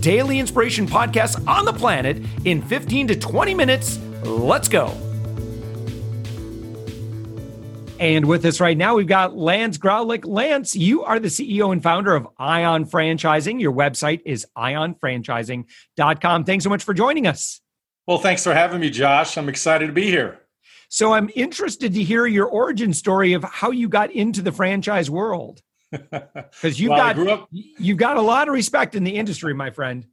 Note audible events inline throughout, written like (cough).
daily inspiration podcast on the planet in 15 to 20 minutes. Let's go. And with us right now, we've got Lance Graulich. Lance, you are the CEO and founder of Ion Franchising. Your website is ionfranchising.com. Thanks so much for joining us. Well, thanks for having me, Josh. I'm excited to be here. So I'm interested to hear your origin story of how you got into the franchise world. (laughs) Because you've well, got up, you've got a lot of respect in the industry, my friend.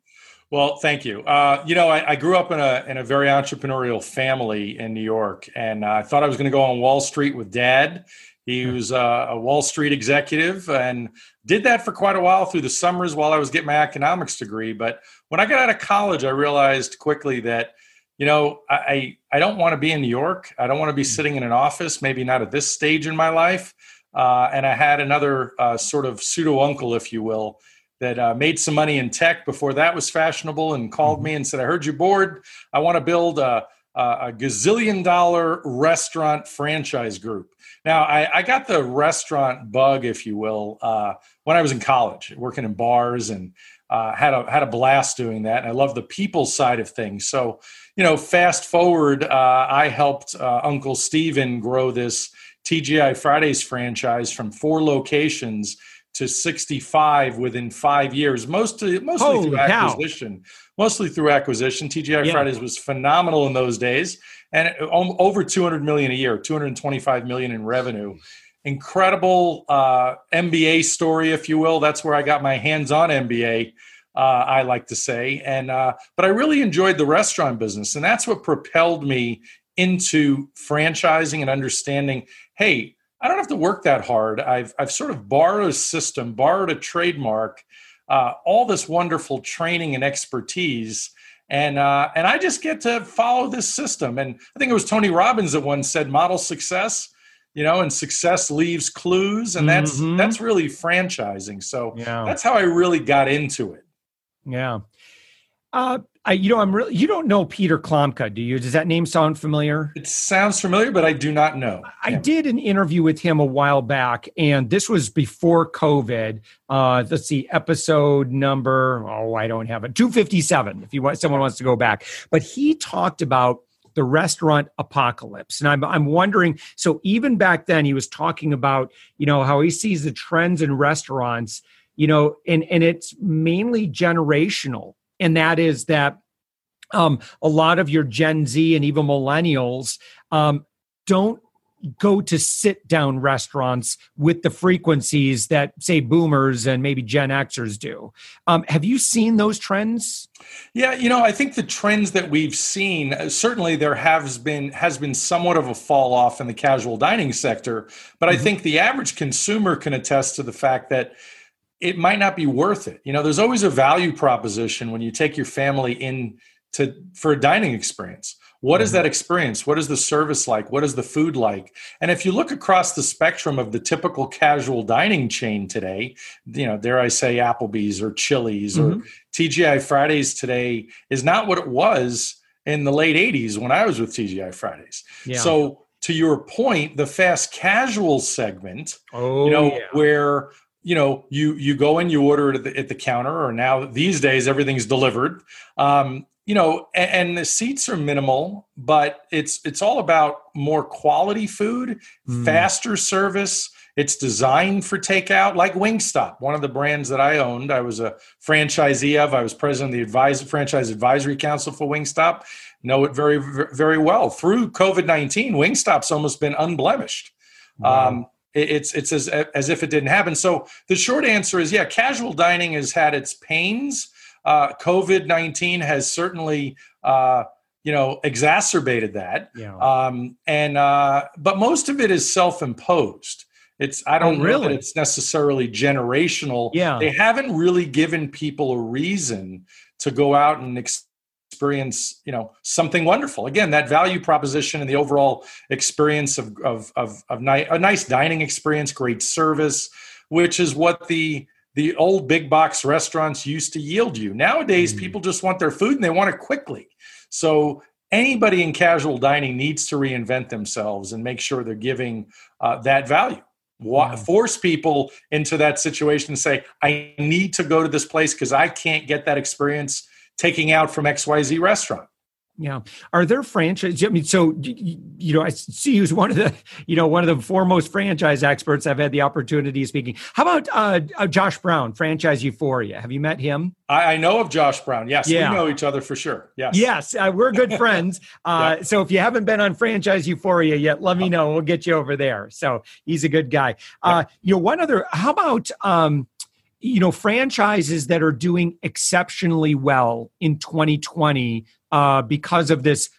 Well, thank you. Uh, you know, I, I, grew up in a in a very entrepreneurial family in New York, and uh, I thought I was going to go on Wall Street with Dad. He hmm. was uh, a Wall Street executive and did that for quite a while through the summers while I was getting my economics degree. But when I got out of college, I realized quickly that you know I I don't want to be in New York. I don't want to be hmm. sitting in an office. Maybe not at this stage in my life. Uh, and I had another uh, sort of pseudo uncle, if you will, that uh, made some money in tech before that was fashionable and called me mm-hmm. and said, I heard you bored. I want to build a, a, gazillion dollar restaurant franchise group. Now, I, I got the restaurant bug, if you will, uh, when I was in college, working in bars and uh, had a had a blast doing that. And I love the people side of things. So, you know, fast forward, uh, I helped Uncle Steven grow this TGI Fridays franchise from four locations to 65 within five years, mostly mostly Holy through acquisition. Cow. Mostly through acquisition. TGI yeah. Fridays was phenomenal in those days, and over 200 million a year, 225 million in revenue. Incredible uh, MBA story, if you will. That's where I got my hands-on MBA. Uh, I like to say, and uh, but I really enjoyed the restaurant business, and that's what propelled me into franchising and understanding hey, I don't have to work that hard. I've, I've sort of borrowed a system, borrowed a trademark, uh, all this wonderful training and expertise. And, uh, and I just get to follow this system. And I think it was Tony Robbins that once said, model success, you know, and success leaves clues. And that's, mm-hmm. that's really franchising. So yeah. that's how I really got into it. Yeah. Uh, I, you know, I'm really, you don't know Peter Klomka, do you? Does that name sound familiar? It sounds familiar, but I do not know. I yeah. did an interview with him a while back, and this was before COVID. Uh, let's see, episode number, oh, I don't have it, 257, if you want, someone wants to go back. But he talked about the restaurant apocalypse. And I'm, I'm wondering, so even back then, he was talking about, you know, how he sees the trends in restaurants, you know, and, and it's mainly generational and that is that um, a lot of your Gen Z and even millennials um, don't go to sit down restaurants with the frequencies that say boomers and maybe gen xers do um, have you seen those trends yeah you know i think the trends that we've seen uh, certainly there has been has been somewhat of a fall off in the casual dining sector but mm-hmm. i think the average consumer can attest to the fact that it might not be worth it. You know, there's always a value proposition when you take your family in to for a dining experience. What is mm-hmm. that experience? What is the service like? What is the food like? And if you look across the spectrum of the typical casual dining chain today, you know, dare I say Applebee's or Chili's mm-hmm. or TGI Fridays today is not what it was in the late 80s when I was with TGI Fridays. Yeah. So to your point, the fast casual segment, oh, you know, yeah. where you know you you go and you order it at the, at the counter or now these days everything's delivered. Um, you know and, and, the seats are minimal but it's it's all about more quality food mm. faster service. It's designed for takeout like wingstop one of the brands that i owned. I was a franchisee of i was president of the advisor, franchise advisory council for wingstop. Know it very very well. Through covid-19 wingstop's almost been unblemished. Wow. um, it's it's as as if it didn't happen. So the short answer is, yeah, casual dining has had its pains. Uh, COVID nineteen has certainly. Uh, you know, exacerbated that. Yeah. Um, and uh, but most of it is self-imposed. It's I don't oh, really? know that it's necessarily generational. Yeah. They haven't really given people a reason to go out and experience you know something wonderful again that value proposition and the overall experience of of of, of ni- a nice dining experience great service which is what the the old big box restaurants used to yield you nowadays mm-hmm. people just want their food and they want it quickly so anybody in casual dining needs to reinvent themselves and make sure they're giving uh, that value yeah. force people into that situation and say i need to go to this place because i can't get that experience taking out from xyz restaurant yeah. Are there franchise? I mean, so you know, I see you as one of the you know one of the foremost franchise experts. I've had the opportunity of speaking. How about uh, uh, Josh Brown, Franchise Euphoria? Have you met him? I, I know of Josh Brown. Yes, yeah. we know each other for sure. Yes, yes, uh, we're good (laughs) friends. Uh, yeah. So if you haven't been on Franchise Euphoria yet, let me know. We'll get you over there. So he's a good guy. Uh, you know, one other. How about? Um, you know franchises that are doing exceptionally well in 2020 uh, because of this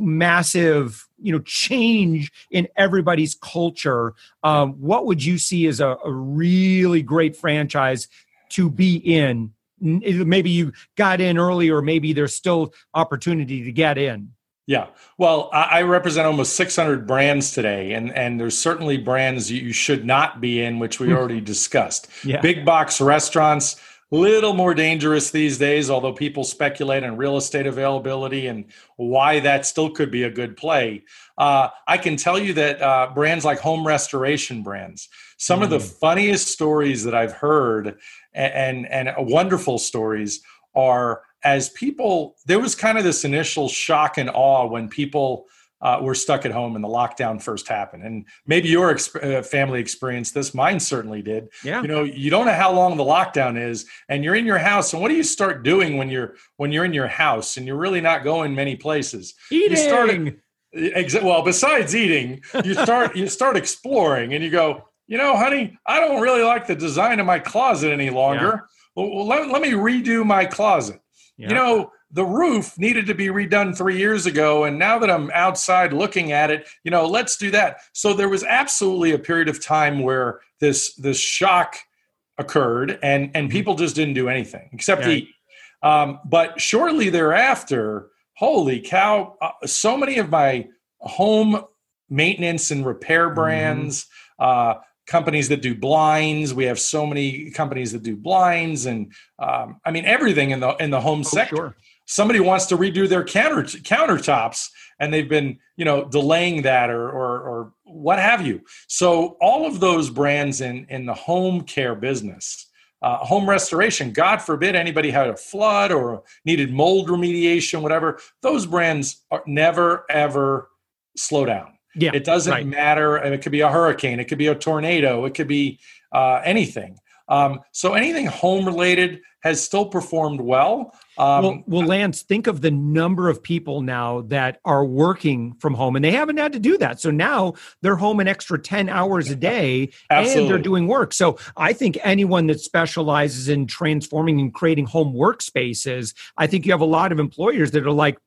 massive you know change in everybody's culture um, what would you see as a, a, really great franchise to be in? Maybe you got in early or maybe there's still opportunity to get in yeah well i represent almost 600 brands today and and there's certainly brands you should not be in which we hmm. already discussed yeah. big box restaurants little more dangerous these days, although people speculate on real estate availability and why that still could be a good play. Uh, I can tell you that uh, brands like home restoration brands, some mm. of the mm. funniest stories that I've heard and, and, and wonderful stories are as people, there was kind of this initial shock and awe when people uh, were stuck at home and the lockdown first happened. And maybe your exp- uh, family experienced this. Mine certainly did. Yeah. You know, you don't know how long the lockdown is, and you're in your house. And what do you start doing when you're when you're in your house and you're really not going many places? Eating. You exa- well, besides eating, you start you start exploring, and you go. You know, honey, I don't really like the design of my closet any longer. Yeah. Well, let, let me redo my closet. Yeah. You know, the roof needed to be redone three years ago and now that i'm outside looking at it you know let's do that so there was absolutely a period of time where this this shock occurred and and mm-hmm. people just didn't do anything except yeah. eat um, but shortly thereafter holy cow uh, so many of my home maintenance and repair mm-hmm. brands mm-hmm. uh, companies that do blinds. We have so many companies that do blinds, and um, I mean everything in the in the home oh, sector. Sure somebody wants to redo their counter countertops and they've been you know delaying that or, or or what have you so all of those brands in in the home care business uh, home restoration god forbid anybody had a flood or needed mold remediation whatever those brands are never ever slow down yeah it doesn't right. matter it could be a hurricane it could be a tornado it could be uh, anything um, so anything home related has still performed well. Um, well, well, Lance, think of the number of people now that are working from home and they haven't had to do that. So now they're home an extra 10 hours a day and they're doing work. So I think anyone that specializes in transforming and creating home workspaces, I think you have a lot of employers that are like,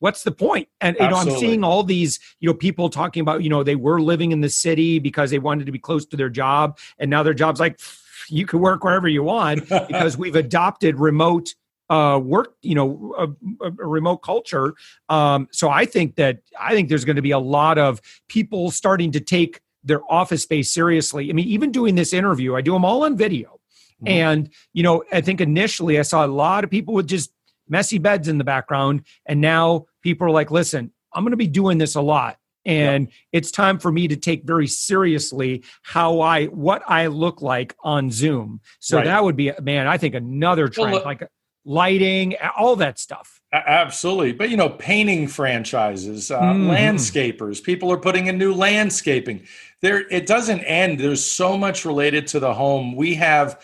what's the point? and you know i'm seeing all these you know people talking about you know they were living in the city because they wanted to be close to their job and now their job's like you can work wherever you want (laughs) because we've adopted remote uh, work, you know, a, a remote culture. Um, so I think that I think there's going to be a lot of people starting to take their office space seriously. I mean, even doing this interview, I do them all on video. Mm-hmm. And, you know, I think initially I saw a lot of people with just messy beds in the background. And now people are like, listen, I'm going to be doing this a lot and yep. it's time for me to take very seriously how i what i look like on zoom so right. that would be man i think another trend well, like lighting all that stuff absolutely but you know painting franchises uh, mm. landscapers people are putting in new landscaping there it doesn't end there's so much related to the home we have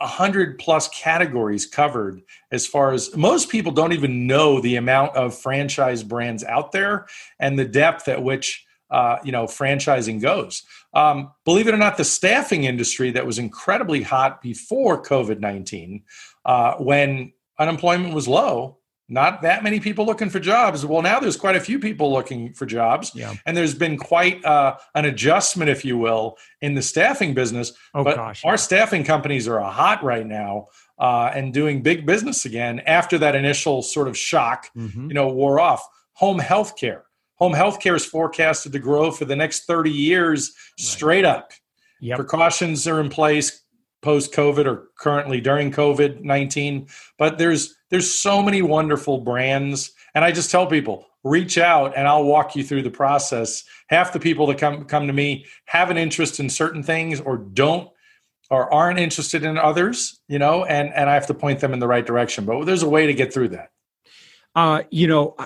100 plus categories covered as far as most people don't even know the amount of franchise brands out there and the depth at which uh, you know franchising goes. Um, believe it or not the staffing industry that was incredibly hot before covid-19 uh, when unemployment was low not that many people looking for jobs. Well, now there's quite a few people looking for jobs, yeah. and there's been quite uh, an adjustment, if you will, in the staffing business. Oh, but gosh, our staffing companies are hot right now. uh, and doing big business again after that initial sort of shock, mm-hmm. you know, wore off. Home health care. Home health care is forecasted to grow for the next 30 years straight right. up. Yep. Precautions are in place post COVID or currently during COVID 19, but there's there's so many wonderful brands. And I just tell people, reach out and I'll walk you through the process. Half the people that come come to me have an interest in certain things or don't or aren't interested in others, you know, and and I have to point them in the right direction. But there's a way to get through that. Uh, you know,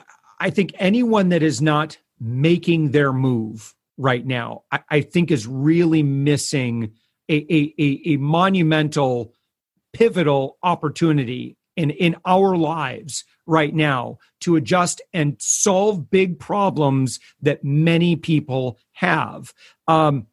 I think anyone that is not making their move right now, I, I think is really missing a, a, a, a monumental, pivotal opportunity in, in our lives right now to adjust and solve big problems that many people have. Um,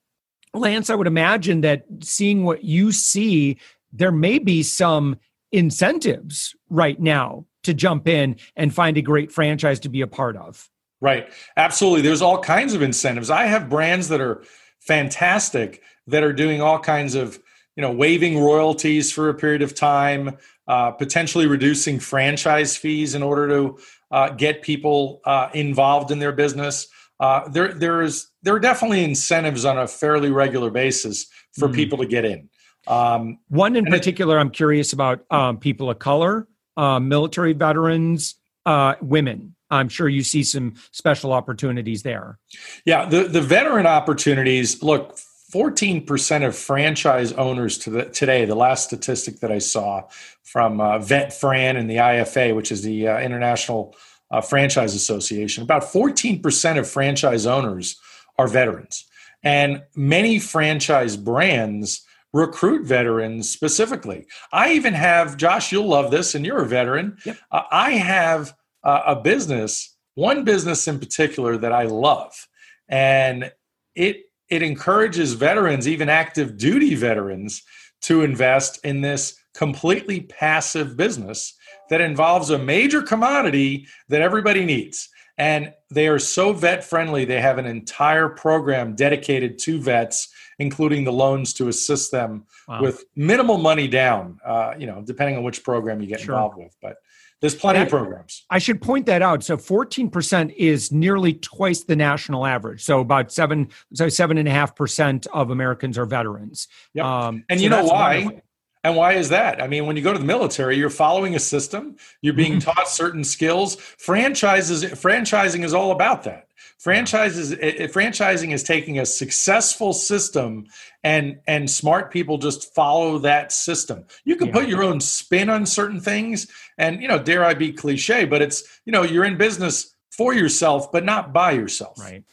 Lance, I would imagine that seeing what you see, there may be some incentives right now to jump in and find a great franchise to be a part of. Right. Absolutely. There's all kinds of incentives. I have brands that are fantastic that are doing all kinds of, you know, waiving royalties for a period of time, uh, potentially reducing franchise fees in order to uh, get people uh, involved in their business. Uh, there, there is there are definitely incentives on a fairly regular basis for mm. people to get in. Um, One in particular, it, I'm curious about um, people of color, uh, military veterans, uh, women. I'm sure you see some special opportunities there. Yeah, the the veteran opportunities. Look, 14% of franchise owners to the, today, the last statistic that I saw from uh, VetFran and the IFA, which is the uh, International uh, Franchise Association, about 14% of franchise owners are veterans. And many franchise brands recruit veterans specifically. I even have, Josh, you'll love this, and you're a veteran. Yep. Uh, I have uh, a business, one business in particular that I love. And it it encourages veterans, even active duty veterans, to invest in this completely passive business that involves a major commodity that everybody needs. And they are so vet friendly, they have an entire program dedicated to vets, including the loans to assist them wow. with minimal money down, uh, you know, depending on which program you get sure. involved with. But there's plenty of programs. I should point that out. So 14% is nearly twice the national average. So about seven, so seven and a half percent of Americans are veterans. Yep. Um, and so you know why? And why is that? I mean, when you go to the military, you're following a system, you're being mm-hmm. taught certain skills. Franchises, franchising is all about that. Franchises, it, franchising is taking a successful system and and smart people just follow that system. You can yeah. put your own spin on certain things, and you know, dare I be cliche, but it's you know, you're in business for yourself, but not by yourself. Right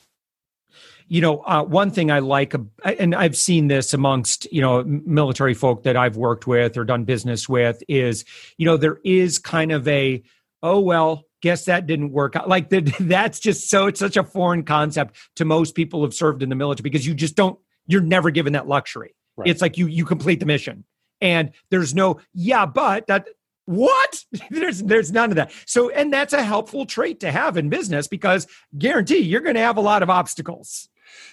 you know, uh, one thing I like, and I've seen this amongst, you know, military folk that I've worked with or done business with is, you know, there is kind of a, oh, well, guess that didn't work out. Like the, (laughs) that's just so, it's such a foreign concept to most people who've served in the military because you just don't, you're never given that luxury. Right. It's like you, you complete the mission and there's no, yeah, but that, what (laughs) there's there's none of that so and that's a helpful trait to have in business because guarantee you're going to have a lot of obstacles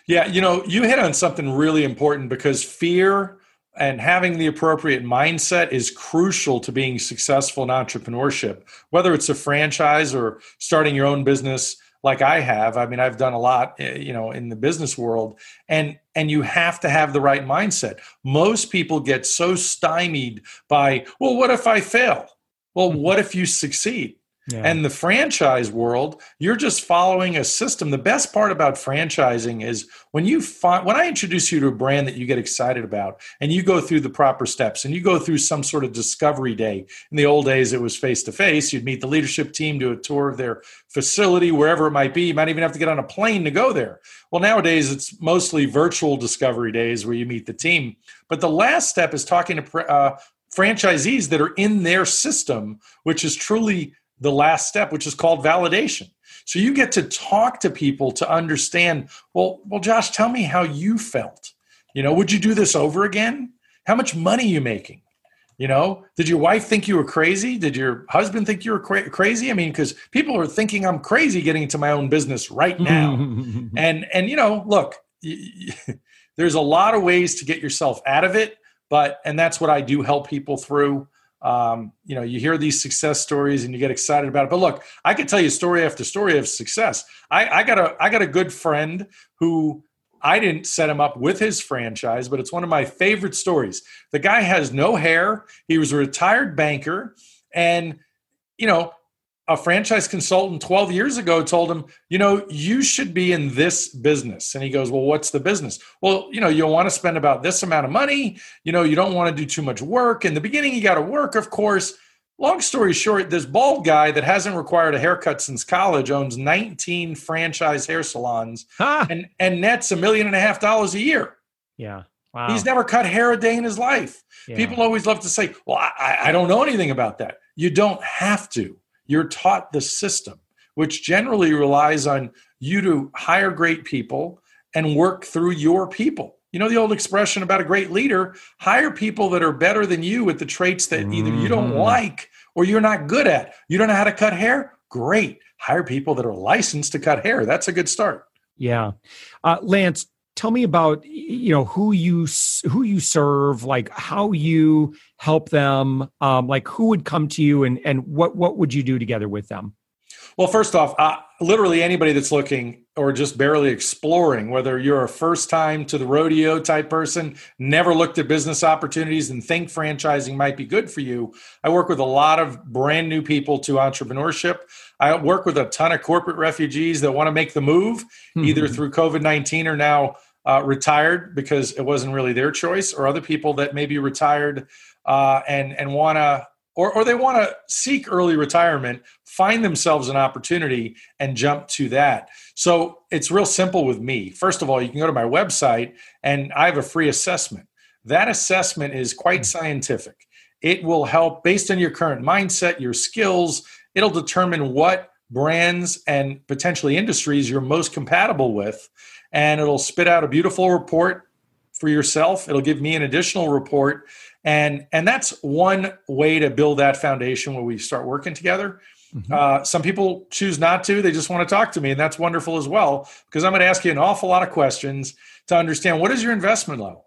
yeah, you know, you hit on something really important because fear and having the appropriate mindset is crucial to being successful in entrepreneurship, whether it's a franchise or starting your own business like I have. I mean, I've done a lot, eh, you know, in the business world and and you have to have the right mindset. Most people get so stymied by, well, what if I fail? Well, mm-hmm. what if you succeed? Yeah. And the franchise world, you're just following a system. The best part about franchising is when you find when I introduce you to a brand that you get excited about and you go through the proper steps and you go through some sort of discovery day. In the old days, it was face to face. You'd meet the leadership team, do a tour of their facility, wherever it might be. You might even have to get on a plane to go there. Well, nowadays it's mostly virtual discovery days where you meet the team. But the last step is talking to uh, franchisees that are in their system, which is truly the last step, which is called validation. So you get to talk to people to understand, well, well, Josh, tell me how you felt. You know, would you do this over again? How much money are you making? You know, did your wife think you were crazy? Did your husband think you were cra- crazy? I mean, because people are thinking I'm crazy getting into my own business right (laughs) now. and and you know, look, (laughs) there's a lot of ways to get yourself out of it, but and that's what I do help people through. Um, you know, you hear these success stories and you get excited about it. But look, I can tell you story after story of success. I, I got a I got a good friend who I didn't set him up with his franchise, but it's one of my favorite stories. The guy has no hair. He was a retired banker, and you know, a franchise consultant 12 years ago told him, you know, you should be in this business. And he goes, well, what's the business? Well, you know, you'll want to spend about this amount of money. You know, you don't want to do too much work. In the beginning, you got to work, of course. Long story short, this bald guy that hasn't required a haircut since college owns 19 franchise hair salons huh. and, and nets a million and a half dollars a year. Yeah. Wow. He's never cut hair a day in his life. Yeah. People always love to say, well, I, I don't know anything about that. You don't have to you're taught the system, which generally relies on you to hire great people and work through your people. You know the old expression about a great leader hire people that are better than you with the traits that either you don't mm-hmm. like or you're not good at. You don't know how to cut hair? Great. Hire people that are licensed to cut hair. That's a good start. Yeah. Uh, Lance, tell me about you know who you who you serve like how you help them um, like who would come to you and and what what would you do together with them well first off uh, literally anybody that's looking or just barely exploring whether you're a first time to the rodeo type person never looked at business opportunities and think franchising might be good for you i work with a lot of brand new people to entrepreneurship i work with a ton of corporate refugees that want to make the move mm-hmm. either through covid-19 or now uh, retired because it wasn't really their choice, or other people that maybe retired uh, and and want to, or or they want to seek early retirement, find themselves an opportunity and jump to that. So it's real simple with me. First of all, you can go to my website and I have a free assessment. That assessment is quite hmm. scientific. It will help based on your current mindset, your skills. It'll determine what brands and potentially industries you're most compatible with and it'll spit out a beautiful report for yourself. It'll give me an additional report. And, and that's one way to build that foundation where we start working together. Mm-hmm. Uh, some people choose not to. They just want to talk to me, and that's wonderful as well because I'm going to ask you an awful lot of questions to understand what is your investment level.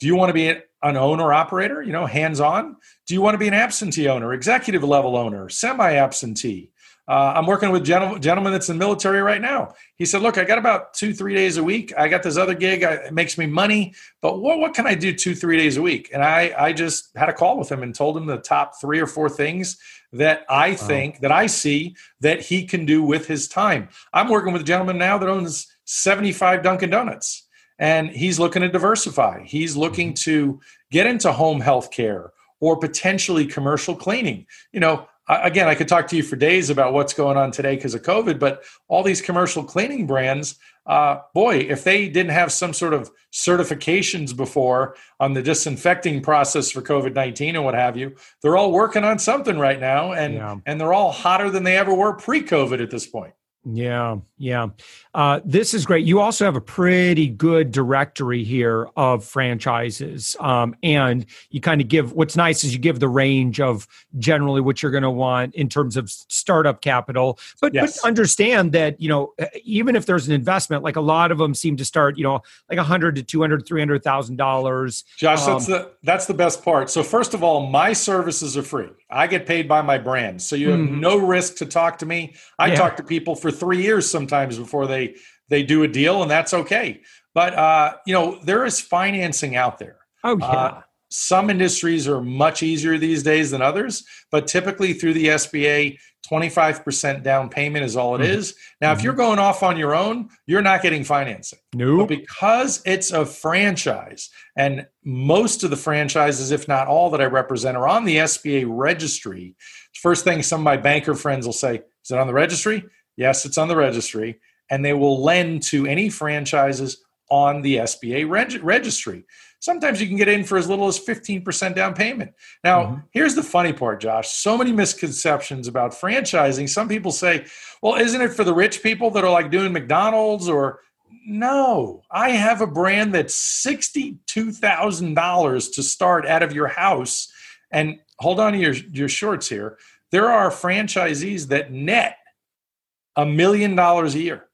Do you want to be an owner operator, you know, hands on? Do you want to be an absentee owner, executive level owner, semi absentee? Uh, I'm working with a gentleman that's in the military right now. He said, "Look, I got about two, three days a week. I got this other gig. I, it makes me money, but what what can I do two, three days a week?" And I I just had a call with him and told him the top three or four things that I think wow. that I see that he can do with his time. I'm working with a gentleman now that owns 75 Dunkin' Donuts, and he's looking to diversify. He's looking mm-hmm. to get into home health care or potentially commercial cleaning. You know, again, I could talk to you for days about what's going on today because of COVID, but all these commercial cleaning brands, uh, boy, if they didn't have some sort of certifications before on the disinfecting process for COVID 19 and what have you, they're all working on something right now and, yeah. and they're all hotter than they ever were pre COVID at this point. Yeah, yeah. Uh, this is great. You also have a pretty good directory here of franchises. Um, and you kind of give what's nice is you give the range of generally what you're going to want in terms of startup capital. But, yes. but understand that, you know, even if there's an investment, like a lot of them seem to start, you know, like a hundred to two hundred, three hundred thousand dollars. Josh, um, that's the that's the best part. So first of all, my services are free. I get paid by my brand. So you have mm-hmm. no risk to talk to me. I yeah. talk to people for three years sometimes before they they do a deal, and that's okay. But uh, you know, there is financing out there. Oh yeah. Uh, some industries are much easier these days than others, but typically through the SBA, 25% down payment is all it mm-hmm. is. Now, mm-hmm. if you're going off on your own, you're not getting financing. No. Nope. because it's a franchise, and most of the franchises, if not all that I represent, are on the SBA registry. First thing some of my banker friends will say, Is it on the registry? Yes, it's on the registry. And they will lend to any franchises on the SBA reg- registry. Sometimes you can get in for as little as 15% down payment. Now, mm-hmm. here's the funny part, Josh. So many misconceptions about franchising. Some people say, well, isn't it for the rich people that are like doing McDonald's or no, I have a brand that's $62,000 to start out of your house. And hold on to your, your shorts here. There are franchisees that net a million dollars a year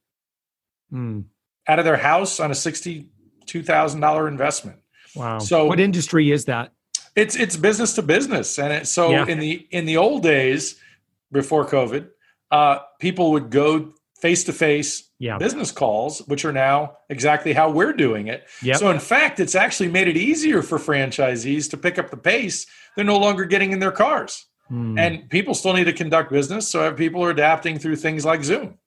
mm. out of their house on a $62,000 investment. Wow. So, what industry is that? It's it's business to business, and it, so Yeah. in the in the old days before COVID, uh, people would go face to face business calls, which are now exactly how we're doing it. Yep. So in fact, it's actually made it easier for franchisees to pick up the pace. They're no longer getting in their cars, Hmm. and people still need to conduct business. So people are adapting through things like Zoom.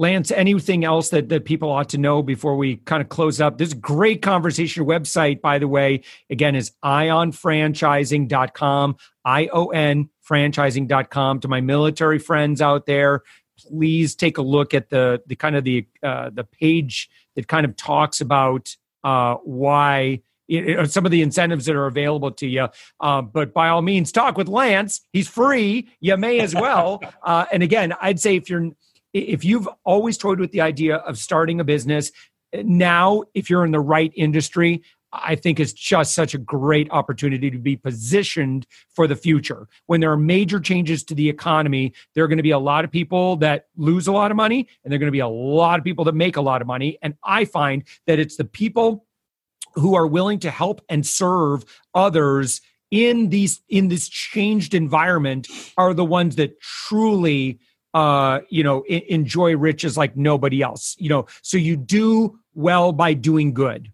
Lance, anything else that, that people ought to know before we kind of close up? This great conversation. Your website, by the way, again, is ionfranchising.com, I O N franchising.com. To my military friends out there, please take a look at the, the kind of the, uh, the page that kind of talks about uh, why know, some of the incentives that are available to you. Uh, but by all means, talk with Lance. He's free. You may as well. (laughs) Uh, and again, I'd say if you're if you've always toyed with the idea of starting a business, now if you're in the right industry, I think it's just such a great opportunity to be positioned for the future. When there are major changes to the economy, there are going to be a lot of people that lose a lot of money, and there are going to be a lot of people that make a lot of money. And I find that it's the people who are willing to help and serve others in these in this changed environment are the ones that truly uh you know e- enjoy riches like nobody else you know so you do well by doing good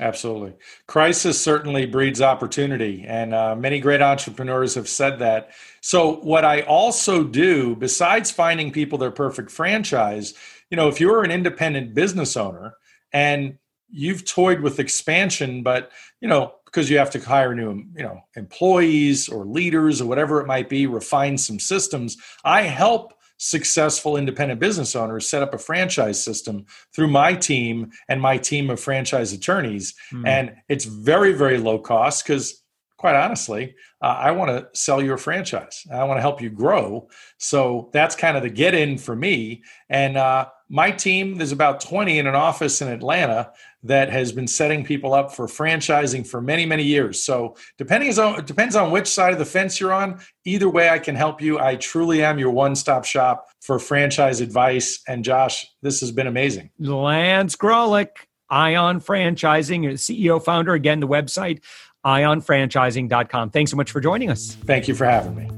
Absolutely. Crisis certainly breeds opportunity, and uh, many great entrepreneurs have said that. So, what I also do, besides finding people their perfect franchise, you know, if you're an independent business owner and you've toyed with expansion, but, you know, because you have to hire new, you know, employees or leaders or whatever it might be, refine some systems, I help successful independent business owners set up a franchise system through my team and my team of franchise attorneys. Hmm. And it's very, very low cost because, quite honestly, uh, I want to sell your franchise. I want to help you grow. So that's kind of the get in for me. And uh, my team, there's about 20 in an office in Atlanta that has been setting people up for franchising for many, many years. So depending on it depends on which side of the fence you're on. Either way, I can help you. I truly am your one-stop shop for franchise advice. And Josh, this has been amazing. lance Graulich ion franchising ceo founder again the website ionfranchising.com thanks so much for joining us Thank you for having me.